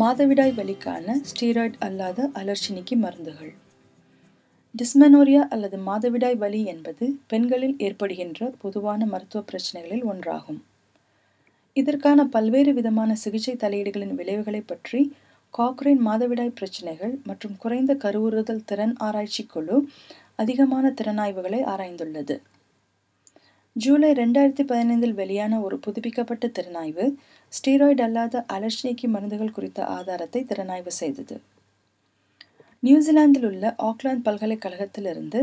மாதவிடாய் வலிக்கான ஸ்டீராய்டு அல்லாத அலர்ச்சினிக்கு மருந்துகள். டிஸ்மெனோரியா அல்லது மாதவிடாய் வலி என்பது பெண்களில் ஏற்படுகின்ற பொதுவான மருத்துவ பிரச்சனைகளில் ஒன்றாகும். இதற்கான பல்வேறு விதமான சிகிச்சை தலையீடுகளின் விளைவுகளை பற்றி காக்ரேன் மாதவிடாய் பிரச்சனைகள் மற்றும் குறைந்த கருவுறுதல் திறன் ஆராய்ச்சி குழு அதிகமான திறனாய்வுகளை ஆராய்ந்துள்ளது. ஜூலை ரெண்டாயிரத்தி பதினைந்தில் வெளியான ஒரு புதுப்பிக்கப்பட்ட திறனாய்வு ஸ்டீராய்டு அல்லாத அலர்ஜினிக்கு மருந்துகள் குறித்த ஆதாரத்தை திறனாய்வு செய்தது. நியூசிலாந்தில் உள்ள ஆக்லாந்து பல்கலைக்கழகத்திலிருந்து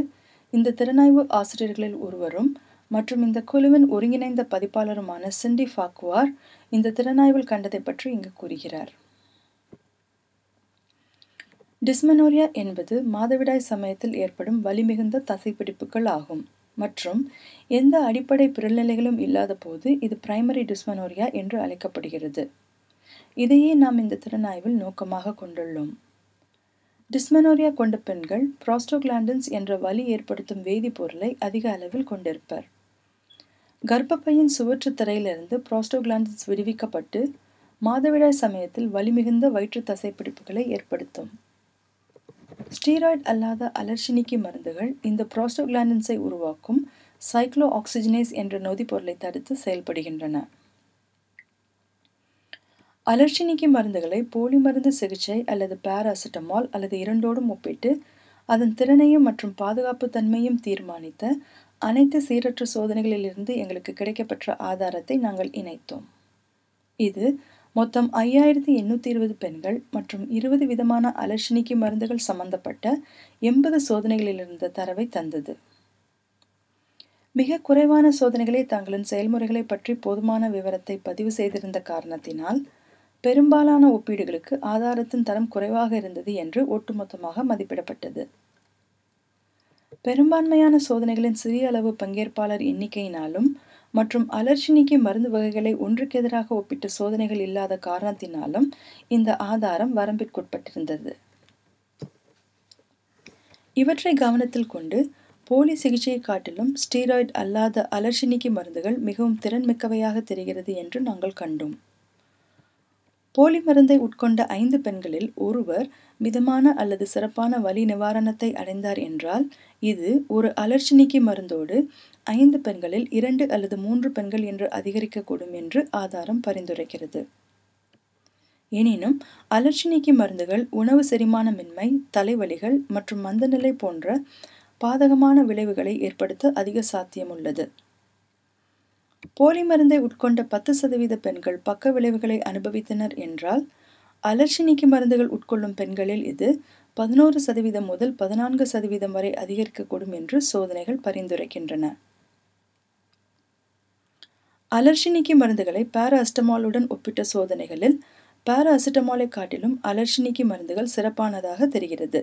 இந்த திறனாய்வு ஆசிரியர்களில் ஒருவரும் மற்றும் இந்த குழுவின் ஒருங்கிணைந்த பதிப்பாளருமான சிண்டி ஃபாக்குவார் இந்த திறனாய்வில் கண்டதை பற்றி இங்கு கூறுகிறார். டிஸ்மனோரியா என்பது மாதவிடாய் சமயத்தில் ஏற்படும் வலிமிகுந்த தசைப்பிடிப்புகள் ஆகும். மற்றும் எந்த அடிப்படை பிறநிலைகளும் இல்லாத போது இது பிரைமரி டிஸ்மெனோரியா என்று அழைக்கப்படுகிறது. இதையே நாம் இந்த திறனாய்வில் நோக்கமாக கொண்டுள்ளோம். டிஸ்மெனோரியா கொண்ட பெண்கள் ப்ராஸ்டோகிளாண்டன்ஸ் என்ற வலி ஏற்படுத்தும் வேதிப்பொருளை அதிக அளவில் கொண்டிருப்பர். கர்ப்பப்பையின் சுவற்று திரையிலிருந்து ப்ராஸ்டோகிளாண்டன்ஸ் விடுவிக்கப்பட்டு மாதவிடாய் சமயத்தில் வலிமிகுந்த வயிற்று தசைப்பிடிப்புகளை ஏற்படுத்தும். ஸ்டீராய்டு அல்லாத அலர்ஷினிக்கு மருந்துகள் இந்த ப்ராஸ்டோகிளாண்டன்ஸை உருவாக்கும் சைக்ளோ ஆக்சிஜனேஸ் என்ற நொதிப்பொருளை தடுத்து செயல்படுகின்றன. அலர்ஜினிக்கு மருந்துகளை போலி மருந்து சிகிச்சை அல்லது பாராசிட்டமால் அல்லது இரண்டோடும் ஒப்பிட்டு அதன் திறனையும் மற்றும் பாதுகாப்பு தன்மையும் தீர்மானித்த அனைத்து சீரற்ற சோதனைகளிலிருந்து எங்களுக்கு கிடைக்கப்பெற்ற ஆதாரத்தை நாங்கள் இணைத்தோம். இது மொத்தம் ஐயாயிரத்தி எண்ணூற்றி இருபது பெண்கள் மற்றும் இருபது விதமான அலர்ஷினிக்கு மருந்துகள் சம்பந்தப்பட்ட எண்பது சோதனைகளிலிருந்த தரவை தந்தது. மிக குறைவான சோதனைகளே தங்களின் செயல்முறைகளை பற்றி போதுமான விவரத்தை பதிவு செய்திருந்த காரணத்தினால் பெரும்பாலான ஒப்பீடுகளுக்கு ஆதாரத்தின் தரம் குறைவாக இருந்தது என்று ஒட்டுமொத்தமாக மதிப்பிடப்பட்டது. பெரும்பான்மையான சோதனைகளின் சிறிய அளவு பங்கேற்பாளர் எண்ணிக்கையினாலும் மற்றும் அலர்ஜினிக்கு மருந்து வகைகளை ஒன்றுக்கு எதிராக ஒப்பிட்ட சோதனைகள் இல்லாத காரணத்தினாலும் இந்த ஆதாரம் வரம்பிற்குட்பட்டிருந்தது. இவற்றை கவனத்தில் கொண்டு போலி சிகிச்சையை காட்டிலும் ஸ்டீராய்டு அல்லாத அலர்ஜினிக்கு மருந்துகள் மிகவும் திறன்மிக்கவையாக தெரிகிறது என்று நாங்கள் கண்டோம். போலி மருந்தை உட்கொண்ட ஐந்து பெண்களில் ஒருவர் மிதமான அல்லது சிறப்பான வலி நிவாரணத்தை அடைந்தார் என்றால் இது ஒரு அலர்ச்சினிக்கு மருந்தோடு ஐந்து பெண்களில் இரண்டு அல்லது மூன்று பெண்கள் என்று அதிகரிக்கக்கூடும் என்று ஆதாரம் பரிந்துரைக்கிறது. எனினும் அலர்ச்சினிக்கு மருந்துகள் உணவு செரிமானமின்மை தலைவலிகள் மற்றும் மந்தநிலை போன்ற பாதகமான விளைவுகளை ஏற்படுத்த அதிக சாத்தியமுள்ளது. போலி மருந்தை உட்கொண்ட பத்து சதவீத பெண்கள் பக்க விளைவுகளை அனுபவித்தனர் என்றால் அலர்ஜினிக்கு மருந்துகள் உட்கொள்ளும் பெண்களில் இது பதினோரு சதவீதம் முதல் பதினான்கு சதவீதம் வரை அதிகரிக்கக்கூடும் என்று சோதனைகள் பரிந்துரைக்கின்றன. அலர்ஜினிக்கு மருந்துகளை பாராஸ்டமாலுடன் ஒப்பிட்ட சோதனைகளில் பாராசிட்டமாலை காட்டிலும் அலர்ஜினிக்கு மருந்துகள் சிறப்பானதாக தெரிகிறது.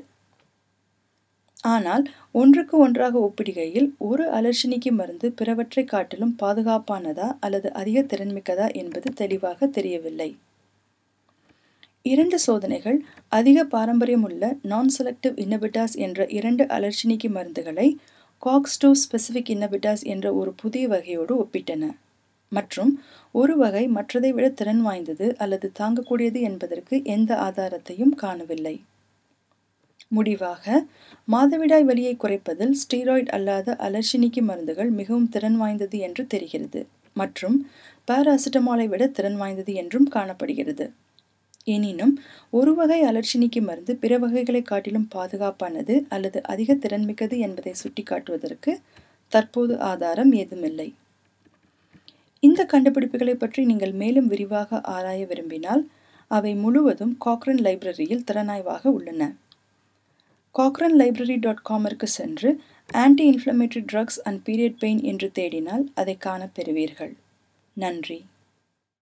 ஆனால் ஒன்றுக்கு ஒன்றாக ஒப்பிடுகையில் ஒரு அலர்ஜினிக்கு மருந்து பிறவற்றை காட்டிலும் பாதுகாப்பானதா அல்லது அதிக திறன்மிக்கதா என்பது தெளிவாக தெரியவில்லை. இரண்டு சோதனைகள் அதிக பாரம்பரியமுள்ள நான் செலக்டிவ் இன்னபிட்டாஸ் என்ற இரண்டு அலர்ஜினிக்கு மருந்துகளை காக்ஸ் டூ ஸ்பெசிபிக் இன்னபிட்டாஸ் என்ற ஒரு புதிய வகையோடு ஒப்பிட்டன. மற்றும் ஒரு வகை மற்றதை விட திறன் வாய்ந்தது அல்லது தாங்கக்கூடியது என்பதற்கு எந்த ஆதாரத்தையும் காணவில்லை. முடிவாக மாதவிடாய் வலியை குறைப்பதில் ஸ்டீராய்டு அல்லாத அலர்ஷினிக்கு மருந்துகள் மிகவும் திறன் வாய்ந்தது என்று தெரிகிறது மற்றும் பாராசிட்டமாலை விட திறன் வாய்ந்தது என்றும் காணப்படுகிறது. எனினும் ஒரு வகை அலர்ஷினிக்கு மருந்து பிற வகைகளை காட்டிலும் பாதுகாப்பானது அல்லது அதிக திறன்மிக்கது என்பதை சுட்டிக்காட்டுவதற்கு தற்போது ஆதாரம் ஏதுமில்லை. இந்த கண்டுபிடிப்புகளை பற்றி நீங்கள் மேலும் விரிவாக ஆராய விரும்பினால் அவை முழுவதும் காக்ரன் லைப்ரரியில் திறனாய்வாக உள்ளன. காக்ரன் லைப்ரரி டாட் காமிற்கு சென்று anti inflammatory drugs and period pain என்று தேடினால் அதை காண பெறுவீர்கள். நன்றி.